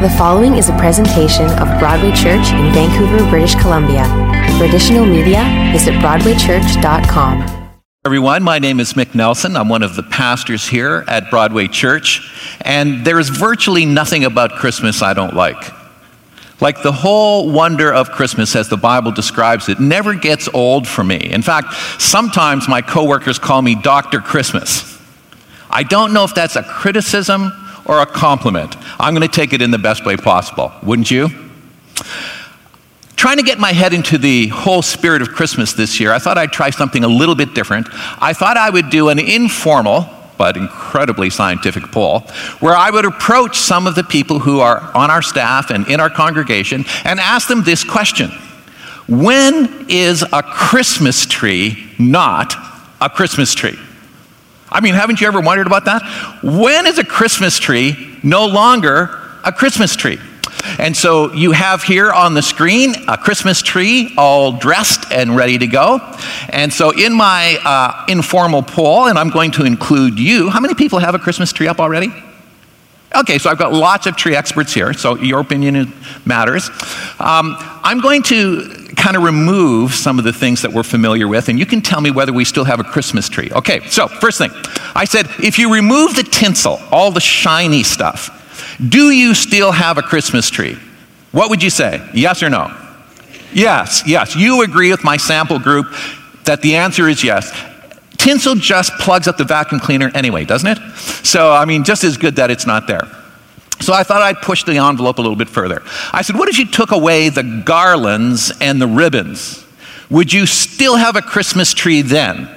The following is a presentation of Broadway Church in Vancouver, British Columbia. For additional media, visit BroadwayChurch.com. Everyone, my name is Mick Nelson. I'm one of the pastors here at Broadway Church, and there is virtually nothing about Christmas I don't like. Like the whole wonder of Christmas, as the Bible describes it, never gets old for me. In fact, sometimes my coworkers call me Dr. Christmas. I don't know if that's a criticism or a compliment. I'm going to take it in the best way possible, wouldn't you? Trying to get my head into the whole spirit of Christmas this year, I thought I'd try something a little bit different. I thought I would do an informal, but incredibly scientific poll, where I would approach some of the people who are on our staff and in our congregation and ask them this question When is a Christmas tree not a Christmas tree? I mean, haven't you ever wondered about that? When is a Christmas tree no longer a Christmas tree? And so you have here on the screen a Christmas tree all dressed and ready to go. And so in my uh, informal poll, and I'm going to include you, how many people have a Christmas tree up already? Okay, so I've got lots of tree experts here, so your opinion matters. Um, I'm going to kind of remove some of the things that we're familiar with, and you can tell me whether we still have a Christmas tree. Okay, so first thing, I said if you remove the tinsel, all the shiny stuff, do you still have a Christmas tree? What would you say? Yes or no? Yes, yes. You agree with my sample group that the answer is yes. Tinsel just plugs up the vacuum cleaner anyway, doesn't it? So, I mean, just as good that it's not there. So I thought I'd push the envelope a little bit further. I said, what if you took away the garlands and the ribbons? Would you still have a Christmas tree then?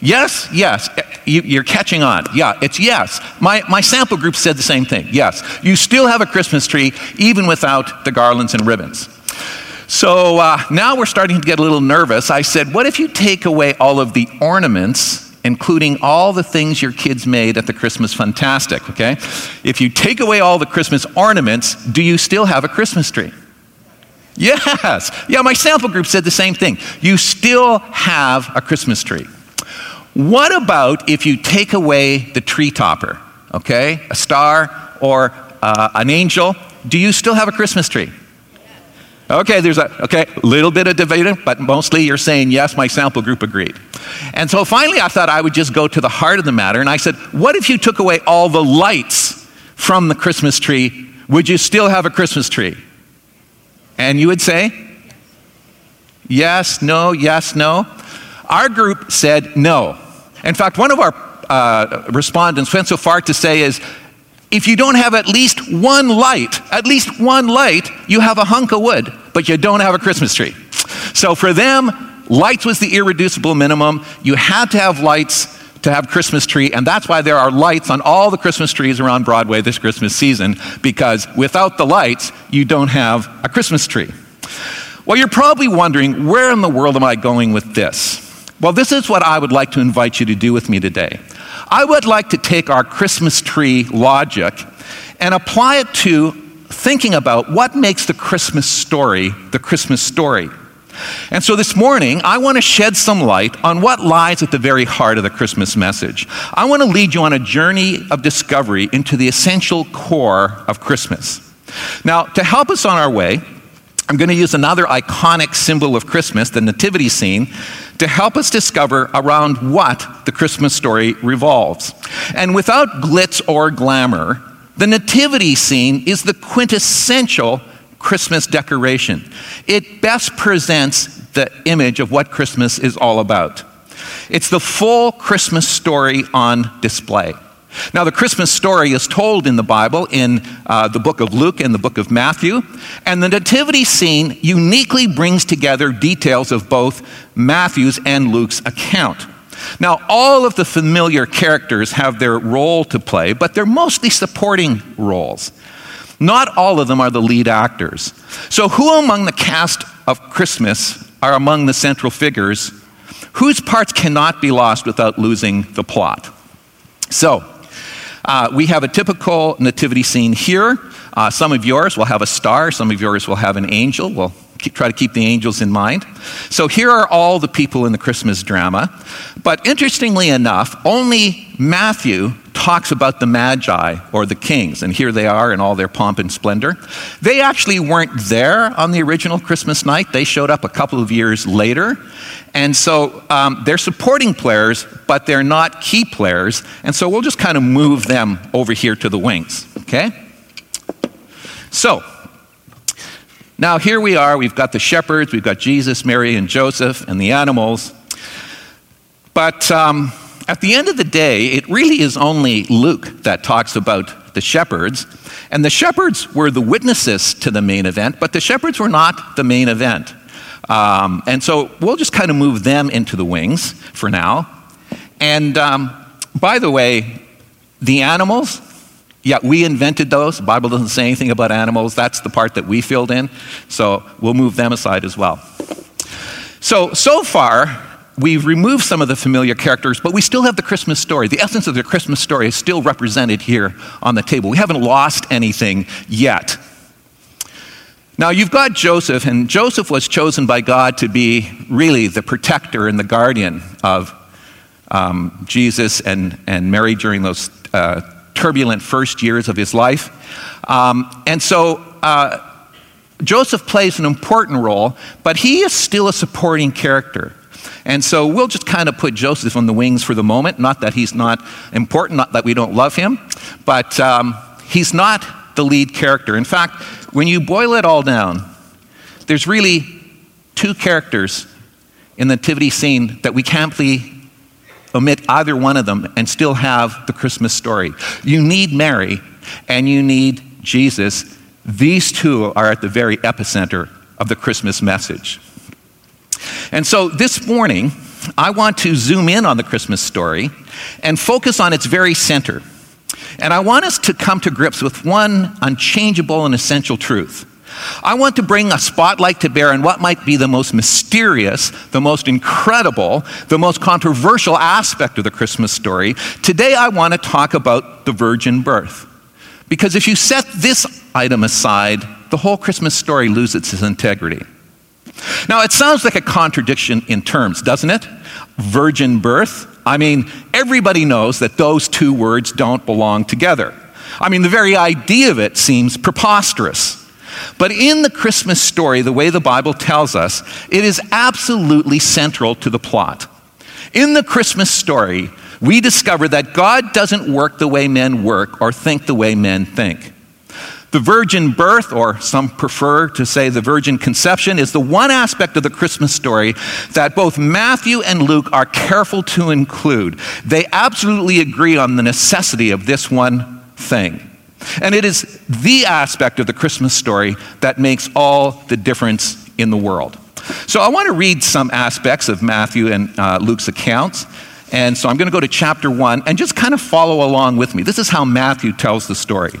Yes, yes. You, are catching on. Yeah, it's yes. My, my sample group said the same thing. Yes. You still have a Christmas tree even without the garlands and ribbons. So uh, now we're starting to get a little nervous. I said, what if you take away all of the ornaments including all the things your kids made at the Christmas Fantastic, okay? If you take away all the Christmas ornaments, do you still have a Christmas tree? Yes. Yeah, my sample group said the same thing. You still have a Christmas tree. What about if you take away the tree topper, okay? A star or uh, an angel? Do you still have a Christmas tree? Okay, there's a okay, little bit of debate, but mostly you're saying yes, my sample group agreed. And so finally I thought I would just go to the heart of the matter and I said, what if you took away all the lights from the Christmas tree? Would you still have a Christmas tree? And you would say, yes, no, yes, no. Our group said no. In fact, one of our uh, respondents went so far to say is, if you don't have at least one light, at least one light, you have a hunk of wood, but you don't have a Christmas tree. So for them, lights was the irreducible minimum. You had to have lights to have Christmas tree, and that's why there are lights on all the Christmas trees around Broadway this Christmas season, because without the lights, you don't have a Christmas tree. Well, you're probably wondering, where in the world am I going with this? Well, this is what I would like to invite you to do with me today. I would like to take our Christmas tree logic and apply it to thinking about what makes the Christmas story the Christmas story. And so this morning, I want to shed some light on what lies at the very heart of the Christmas message. I want to lead you on a journey of discovery into the essential core of Christmas. Now, to help us on our way, I'm going to use another iconic symbol of Christmas, the nativity scene, to help us discover around what the Christmas story revolves. And without glitz or glamour, the nativity scene is the quintessential Christmas decoration. It best presents the image of what Christmas is all about. It's the full Christmas story on display. Now, the Christmas story is told in the Bible in uh, the book of Luke and the book of Matthew, and the nativity scene uniquely brings together details of both Matthew's and Luke's account. Now, all of the familiar characters have their role to play, but they're mostly supporting roles. Not all of them are the lead actors. So, who among the cast of Christmas are among the central figures whose parts cannot be lost without losing the plot? So, uh, we have a typical nativity scene here. Uh, some of yours will have a star, some of yours will have an angel. We'll keep, try to keep the angels in mind. So here are all the people in the Christmas drama. But interestingly enough, only Matthew talks about the Magi or the kings, and here they are in all their pomp and splendor. They actually weren't there on the original Christmas night, they showed up a couple of years later. And so um, they're supporting players, but they're not key players. And so we'll just kind of move them over here to the wings, okay? So, now here we are. We've got the shepherds, we've got Jesus, Mary, and Joseph, and the animals. But um, at the end of the day, it really is only Luke that talks about the shepherds. And the shepherds were the witnesses to the main event, but the shepherds were not the main event. Um, and so we'll just kind of move them into the wings for now. And um, by the way, the animals, yeah, we invented those. The Bible doesn't say anything about animals. That's the part that we filled in. So we'll move them aside as well. So, so far, we've removed some of the familiar characters, but we still have the Christmas story. The essence of the Christmas story is still represented here on the table. We haven't lost anything yet. Now, you've got Joseph, and Joseph was chosen by God to be really the protector and the guardian of um, Jesus and, and Mary during those uh, turbulent first years of his life. Um, and so, uh, Joseph plays an important role, but he is still a supporting character. And so we'll just kind of put Joseph on the wings for the moment. Not that he's not important, not that we don't love him, but um, he's not the lead character. In fact, when you boil it all down, there's really two characters in the nativity scene that we can't omit either one of them and still have the Christmas story. You need Mary and you need Jesus. These two are at the very epicenter of the Christmas message. And so this morning, I want to zoom in on the Christmas story and focus on its very center. And I want us to come to grips with one unchangeable and essential truth. I want to bring a spotlight to bear on what might be the most mysterious, the most incredible, the most controversial aspect of the Christmas story. Today, I want to talk about the virgin birth. Because if you set this item aside, the whole Christmas story loses its integrity. Now, it sounds like a contradiction in terms, doesn't it? Virgin birth. I mean, everybody knows that those two words don't belong together. I mean, the very idea of it seems preposterous. But in the Christmas story, the way the Bible tells us, it is absolutely central to the plot. In the Christmas story, we discover that God doesn't work the way men work or think the way men think. The virgin birth, or some prefer to say the virgin conception, is the one aspect of the Christmas story that both Matthew and Luke are careful to include. They absolutely agree on the necessity of this one thing. And it is the aspect of the Christmas story that makes all the difference in the world. So I want to read some aspects of Matthew and uh, Luke's accounts. And so I'm going to go to chapter one and just kind of follow along with me. This is how Matthew tells the story.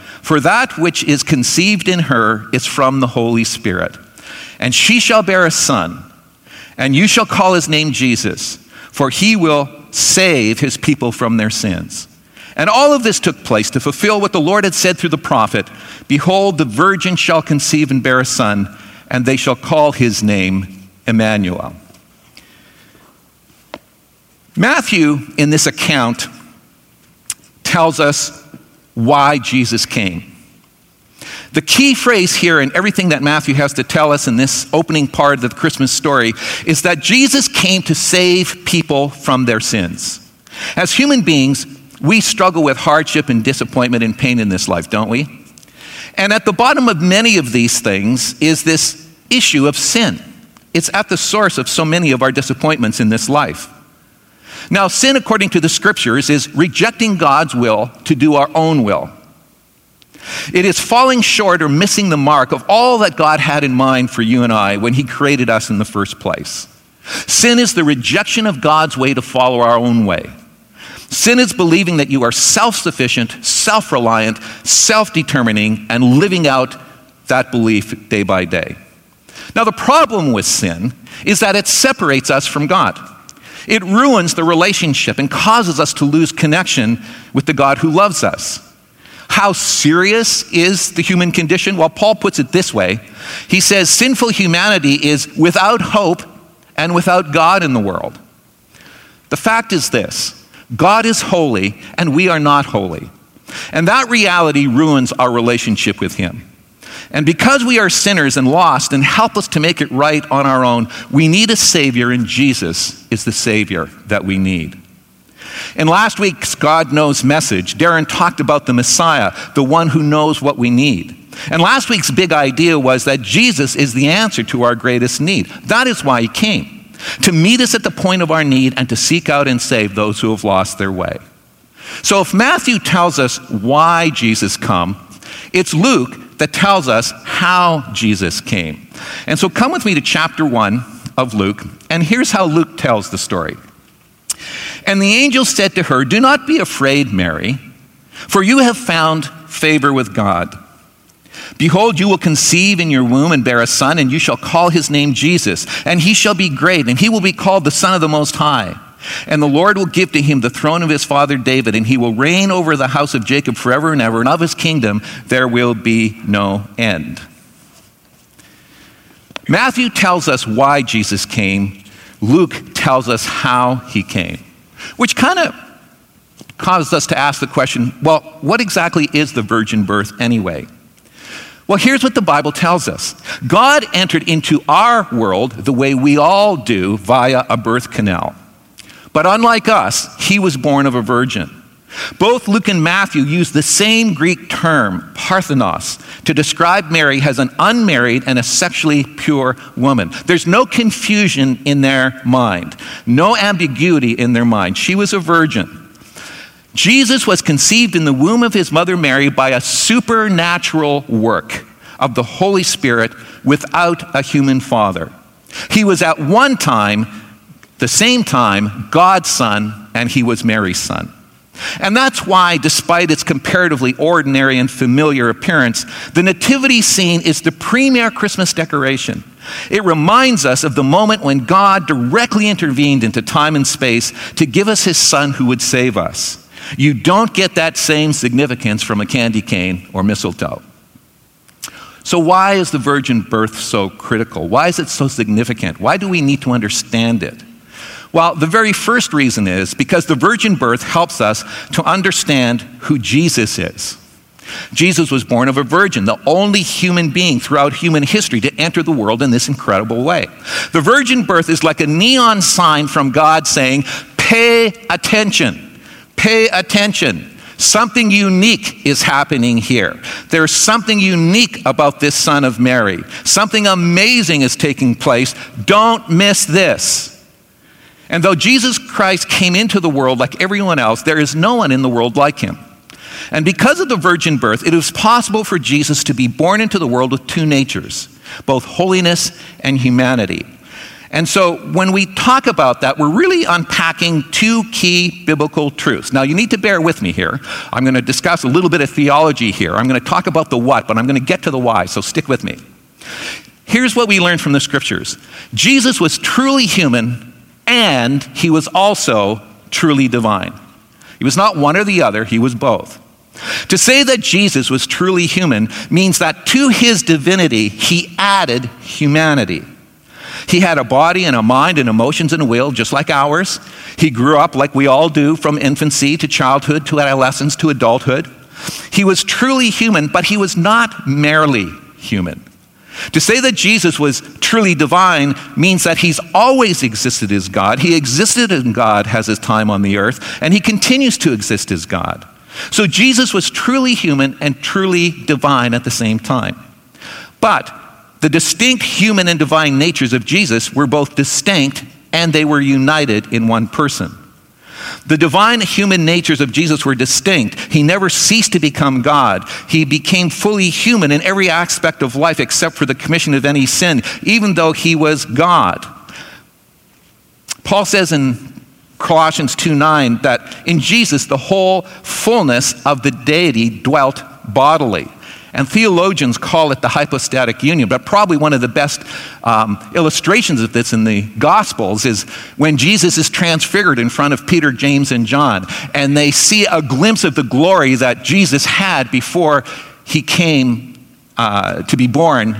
for that which is conceived in her is from the Holy Spirit. And she shall bear a son, and you shall call his name Jesus, for he will save his people from their sins. And all of this took place to fulfill what the Lord had said through the prophet Behold, the virgin shall conceive and bear a son, and they shall call his name Emmanuel. Matthew, in this account, tells us why Jesus came. The key phrase here in everything that Matthew has to tell us in this opening part of the Christmas story is that Jesus came to save people from their sins. As human beings, we struggle with hardship and disappointment and pain in this life, don't we? And at the bottom of many of these things is this issue of sin. It's at the source of so many of our disappointments in this life. Now, sin, according to the scriptures, is rejecting God's will to do our own will. It is falling short or missing the mark of all that God had in mind for you and I when He created us in the first place. Sin is the rejection of God's way to follow our own way. Sin is believing that you are self sufficient, self reliant, self determining, and living out that belief day by day. Now, the problem with sin is that it separates us from God. It ruins the relationship and causes us to lose connection with the God who loves us. How serious is the human condition? Well, Paul puts it this way He says, Sinful humanity is without hope and without God in the world. The fact is this God is holy and we are not holy. And that reality ruins our relationship with Him. And because we are sinners and lost and helpless to make it right on our own, we need a Savior, and Jesus is the Savior that we need. In last week's God Knows message, Darren talked about the Messiah, the one who knows what we need. And last week's big idea was that Jesus is the answer to our greatest need. That is why he came to meet us at the point of our need and to seek out and save those who have lost their way. So if Matthew tells us why Jesus come, it's Luke that tells us how Jesus came. And so come with me to chapter 1 of Luke, and here's how Luke tells the story. And the angel said to her, Do not be afraid, Mary, for you have found favor with God. Behold, you will conceive in your womb and bear a son, and you shall call his name Jesus. And he shall be great, and he will be called the Son of the Most High. And the Lord will give to him the throne of his father David, and he will reign over the house of Jacob forever and ever, and of his kingdom there will be no end. Matthew tells us why Jesus came, Luke tells us how he came, which kind of causes us to ask the question well, what exactly is the virgin birth anyway? Well, here's what the Bible tells us God entered into our world the way we all do via a birth canal. But unlike us, he was born of a virgin. Both Luke and Matthew use the same Greek term, parthenos, to describe Mary as an unmarried and a sexually pure woman. There's no confusion in their mind, no ambiguity in their mind. She was a virgin. Jesus was conceived in the womb of his mother Mary by a supernatural work of the Holy Spirit without a human father. He was at one time, the same time, God's son, and he was Mary's son. And that's why, despite its comparatively ordinary and familiar appearance, the nativity scene is the premier Christmas decoration. It reminds us of the moment when God directly intervened into time and space to give us his son who would save us. You don't get that same significance from a candy cane or mistletoe. So, why is the virgin birth so critical? Why is it so significant? Why do we need to understand it? Well, the very first reason is because the virgin birth helps us to understand who Jesus is. Jesus was born of a virgin, the only human being throughout human history to enter the world in this incredible way. The virgin birth is like a neon sign from God saying, Pay attention, pay attention. Something unique is happening here. There's something unique about this son of Mary. Something amazing is taking place. Don't miss this. And though Jesus Christ came into the world like everyone else, there is no one in the world like him. And because of the virgin birth, it was possible for Jesus to be born into the world with two natures, both holiness and humanity. And so when we talk about that, we're really unpacking two key biblical truths. Now, you need to bear with me here. I'm going to discuss a little bit of theology here. I'm going to talk about the what, but I'm going to get to the why, so stick with me. Here's what we learned from the scriptures Jesus was truly human and he was also truly divine. He was not one or the other, he was both. To say that Jesus was truly human means that to his divinity, he added humanity. He had a body and a mind and emotions and a will just like ours. He grew up like we all do from infancy to childhood to adolescence to adulthood. He was truly human, but he was not merely human. To say that Jesus was truly divine means that he's always existed as God. He existed in God has his time on the earth, and he continues to exist as God. So Jesus was truly human and truly divine at the same time. But the distinct human and divine natures of Jesus were both distinct and they were united in one person. The divine human natures of Jesus were distinct. He never ceased to become God. He became fully human in every aspect of life except for the commission of any sin, even though he was God. Paul says in Colossians 2 9 that in Jesus the whole fullness of the deity dwelt bodily. And theologians call it the hypostatic union, but probably one of the best um, illustrations of this in the Gospels is when Jesus is transfigured in front of Peter, James, and John, and they see a glimpse of the glory that Jesus had before he came uh, to be born,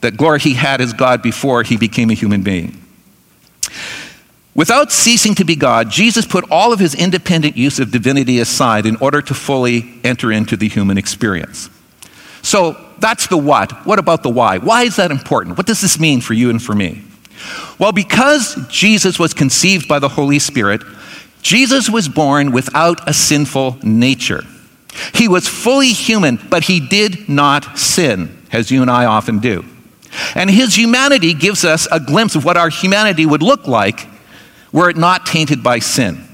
that glory he had as God before he became a human being. Without ceasing to be God, Jesus put all of his independent use of divinity aside in order to fully enter into the human experience. So that's the what. What about the why? Why is that important? What does this mean for you and for me? Well, because Jesus was conceived by the Holy Spirit, Jesus was born without a sinful nature. He was fully human, but he did not sin, as you and I often do. And his humanity gives us a glimpse of what our humanity would look like were it not tainted by sin.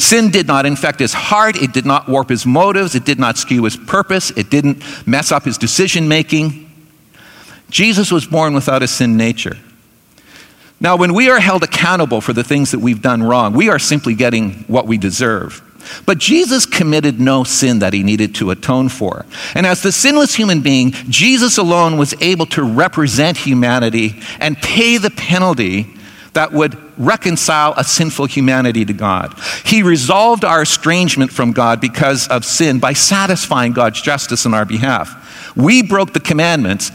Sin did not infect his heart, it did not warp his motives, it did not skew his purpose, it didn't mess up his decision making. Jesus was born without a sin nature. Now, when we are held accountable for the things that we've done wrong, we are simply getting what we deserve. But Jesus committed no sin that he needed to atone for. And as the sinless human being, Jesus alone was able to represent humanity and pay the penalty that would reconcile a sinful humanity to God. He resolved our estrangement from God because of sin by satisfying God's justice on our behalf. We broke the commandments,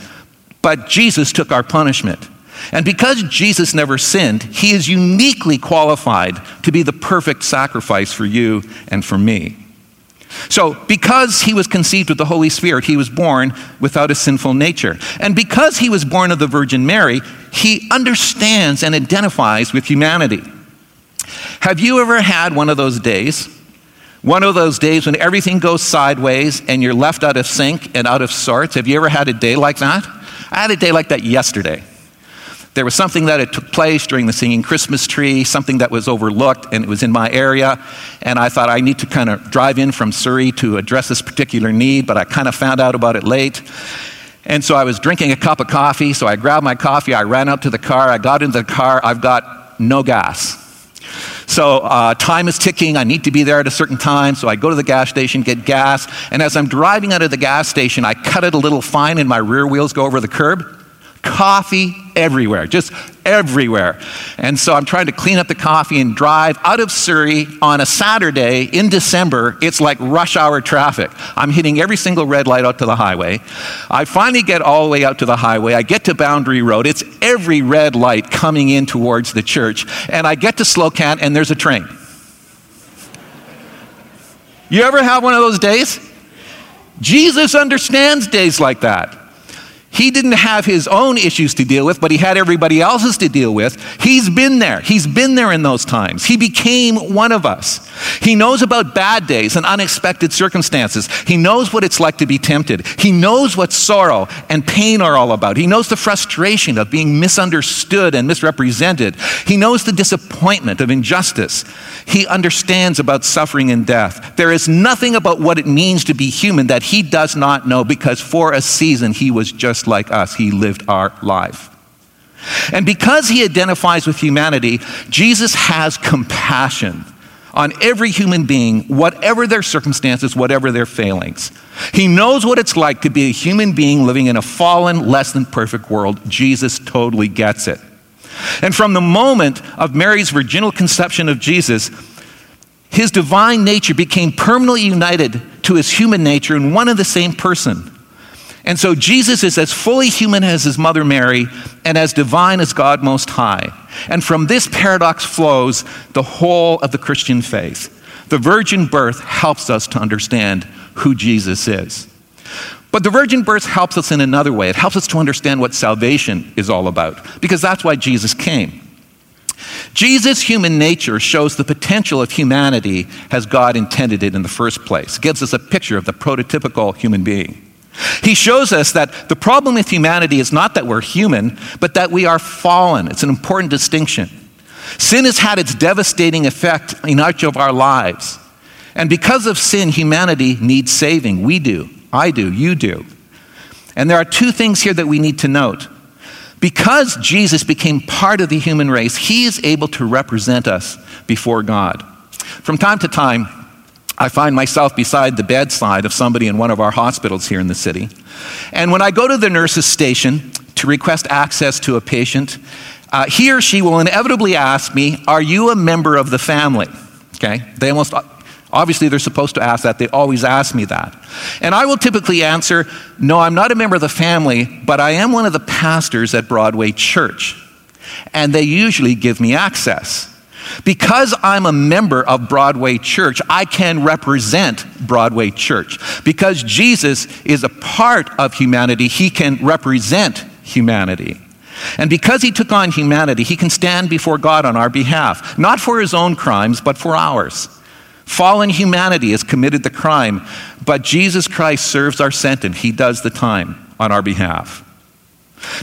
but Jesus took our punishment. And because Jesus never sinned, he is uniquely qualified to be the perfect sacrifice for you and for me. So, because he was conceived with the Holy Spirit, he was born without a sinful nature. And because he was born of the Virgin Mary, he understands and identifies with humanity. Have you ever had one of those days? One of those days when everything goes sideways and you're left out of sync and out of sorts? Have you ever had a day like that? I had a day like that yesterday. There was something that had took place during the singing Christmas tree, something that was overlooked, and it was in my area. And I thought I need to kind of drive in from Surrey to address this particular need, but I kind of found out about it late. And so I was drinking a cup of coffee, so I grabbed my coffee, I ran out to the car, I got into the car, I've got no gas. So uh, time is ticking. I need to be there at a certain time. So I go to the gas station, get gas. And as I'm driving out of the gas station, I cut it a little fine and my rear wheels go over the curb coffee everywhere, just everywhere. And so I'm trying to clean up the coffee and drive out of Surrey on a Saturday in December. It's like rush hour traffic. I'm hitting every single red light out to the highway. I finally get all the way out to the highway. I get to Boundary Road. It's every red light coming in towards the church. And I get to Slocan and there's a train. You ever have one of those days? Jesus understands days like that. He didn't have his own issues to deal with, but he had everybody else's to deal with. He's been there. He's been there in those times. He became one of us. He knows about bad days and unexpected circumstances. He knows what it's like to be tempted. He knows what sorrow and pain are all about. He knows the frustration of being misunderstood and misrepresented. He knows the disappointment of injustice. He understands about suffering and death. There is nothing about what it means to be human that he does not know because for a season he was just like us. He lived our life. And because he identifies with humanity, Jesus has compassion on every human being, whatever their circumstances, whatever their failings. He knows what it's like to be a human being living in a fallen, less than perfect world. Jesus totally gets it. And from the moment of Mary's virginal conception of Jesus, his divine nature became permanently united to his human nature in one and the same person. And so Jesus is as fully human as his mother Mary and as divine as God Most High. And from this paradox flows the whole of the Christian faith. The virgin birth helps us to understand who Jesus is. But the virgin birth helps us in another way. It helps us to understand what salvation is all about, because that's why Jesus came. Jesus' human nature shows the potential of humanity as God intended it in the first place. It gives us a picture of the prototypical human being. He shows us that the problem with humanity is not that we're human, but that we are fallen. It's an important distinction. Sin has had its devastating effect in each of our lives. And because of sin, humanity needs saving. We do. I do. You do. And there are two things here that we need to note. Because Jesus became part of the human race, he is able to represent us before God. From time to time, I find myself beside the bedside of somebody in one of our hospitals here in the city. And when I go to the nurse's station to request access to a patient, uh, he or she will inevitably ask me, Are you a member of the family? Okay? They almost, obviously, they're supposed to ask that. They always ask me that. And I will typically answer, No, I'm not a member of the family, but I am one of the pastors at Broadway Church. And they usually give me access. Because I'm a member of Broadway Church, I can represent Broadway Church. Because Jesus is a part of humanity, he can represent humanity. And because he took on humanity, he can stand before God on our behalf, not for his own crimes, but for ours. Fallen humanity has committed the crime, but Jesus Christ serves our sentence. He does the time on our behalf.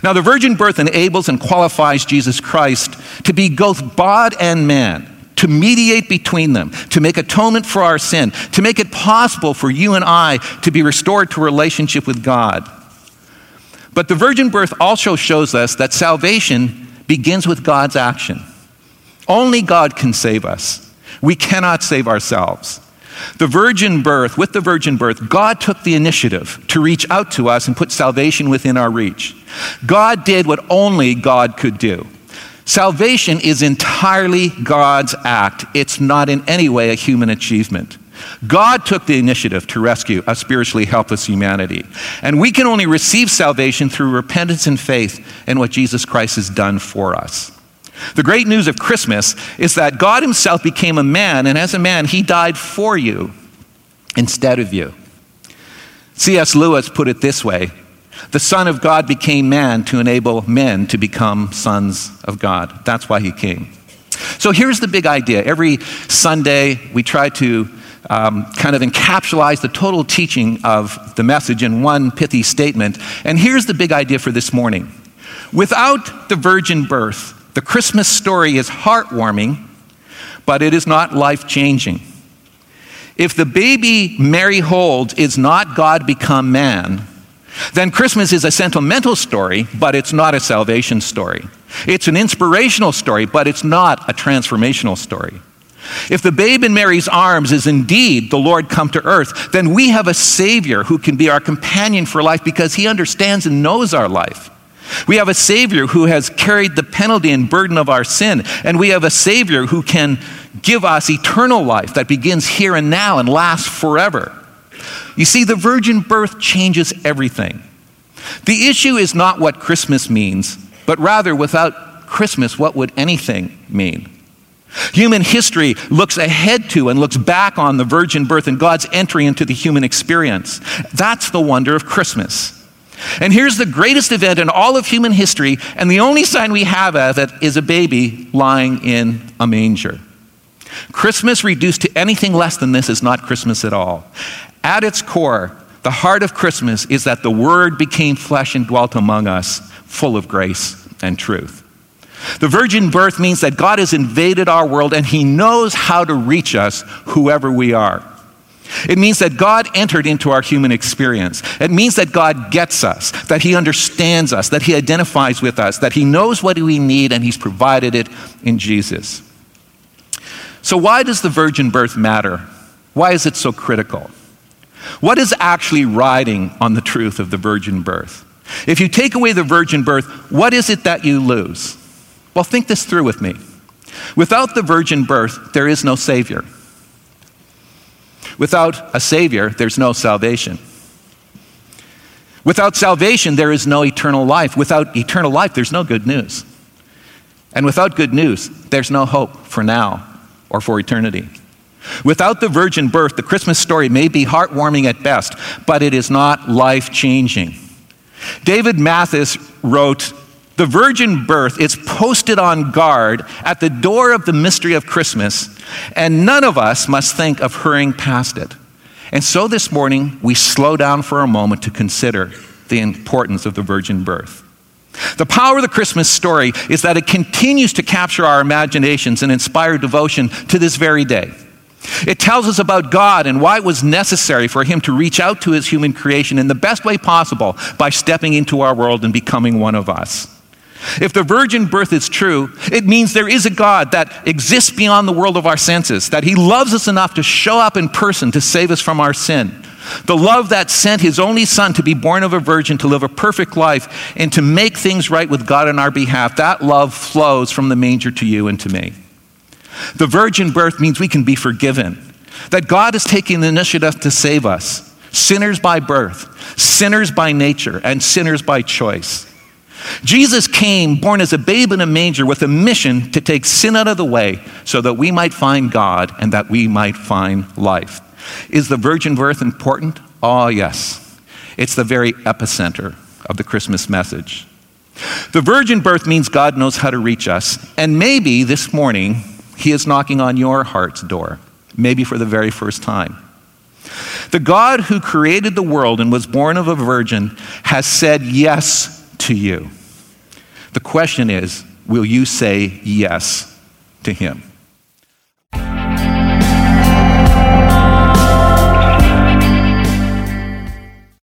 Now, the virgin birth enables and qualifies Jesus Christ to be both God and man, to mediate between them, to make atonement for our sin, to make it possible for you and I to be restored to relationship with God. But the virgin birth also shows us that salvation begins with God's action. Only God can save us. We cannot save ourselves. The virgin birth, with the virgin birth, God took the initiative to reach out to us and put salvation within our reach. God did what only God could do. Salvation is entirely God's act, it's not in any way a human achievement. God took the initiative to rescue a spiritually helpless humanity. And we can only receive salvation through repentance and faith in what Jesus Christ has done for us. The great news of Christmas is that God Himself became a man, and as a man, He died for you instead of you. C.S. Lewis put it this way The Son of God became man to enable men to become sons of God. That's why He came. So here's the big idea. Every Sunday, we try to um, kind of encapsulize the total teaching of the message in one pithy statement. And here's the big idea for this morning without the virgin birth, the Christmas story is heartwarming, but it is not life changing. If the baby Mary holds is not God become man, then Christmas is a sentimental story, but it's not a salvation story. It's an inspirational story, but it's not a transformational story. If the babe in Mary's arms is indeed the Lord come to earth, then we have a Savior who can be our companion for life because he understands and knows our life. We have a Savior who has carried the penalty and burden of our sin, and we have a Savior who can give us eternal life that begins here and now and lasts forever. You see, the virgin birth changes everything. The issue is not what Christmas means, but rather, without Christmas, what would anything mean? Human history looks ahead to and looks back on the virgin birth and God's entry into the human experience. That's the wonder of Christmas. And here's the greatest event in all of human history, and the only sign we have of it is a baby lying in a manger. Christmas reduced to anything less than this is not Christmas at all. At its core, the heart of Christmas is that the Word became flesh and dwelt among us, full of grace and truth. The virgin birth means that God has invaded our world and He knows how to reach us, whoever we are. It means that God entered into our human experience. It means that God gets us, that He understands us, that He identifies with us, that He knows what we need and He's provided it in Jesus. So, why does the virgin birth matter? Why is it so critical? What is actually riding on the truth of the virgin birth? If you take away the virgin birth, what is it that you lose? Well, think this through with me. Without the virgin birth, there is no Savior. Without a Savior, there's no salvation. Without salvation, there is no eternal life. Without eternal life, there's no good news. And without good news, there's no hope for now or for eternity. Without the virgin birth, the Christmas story may be heartwarming at best, but it is not life changing. David Mathis wrote the virgin birth is posted on guard at the door of the mystery of Christmas, and none of us must think of hurrying past it. And so this morning, we slow down for a moment to consider the importance of the virgin birth. The power of the Christmas story is that it continues to capture our imaginations and inspire devotion to this very day. It tells us about God and why it was necessary for Him to reach out to His human creation in the best way possible by stepping into our world and becoming one of us. If the virgin birth is true, it means there is a God that exists beyond the world of our senses, that He loves us enough to show up in person to save us from our sin. The love that sent His only Son to be born of a virgin, to live a perfect life, and to make things right with God on our behalf, that love flows from the manger to you and to me. The virgin birth means we can be forgiven, that God is taking the initiative to save us sinners by birth, sinners by nature, and sinners by choice. Jesus came born as a babe in a manger with a mission to take sin out of the way so that we might find God and that we might find life. Is the virgin birth important? Oh, yes. It's the very epicenter of the Christmas message. The virgin birth means God knows how to reach us, and maybe this morning he is knocking on your heart's door, maybe for the very first time. The God who created the world and was born of a virgin has said yes to you. The question is will you say yes to him?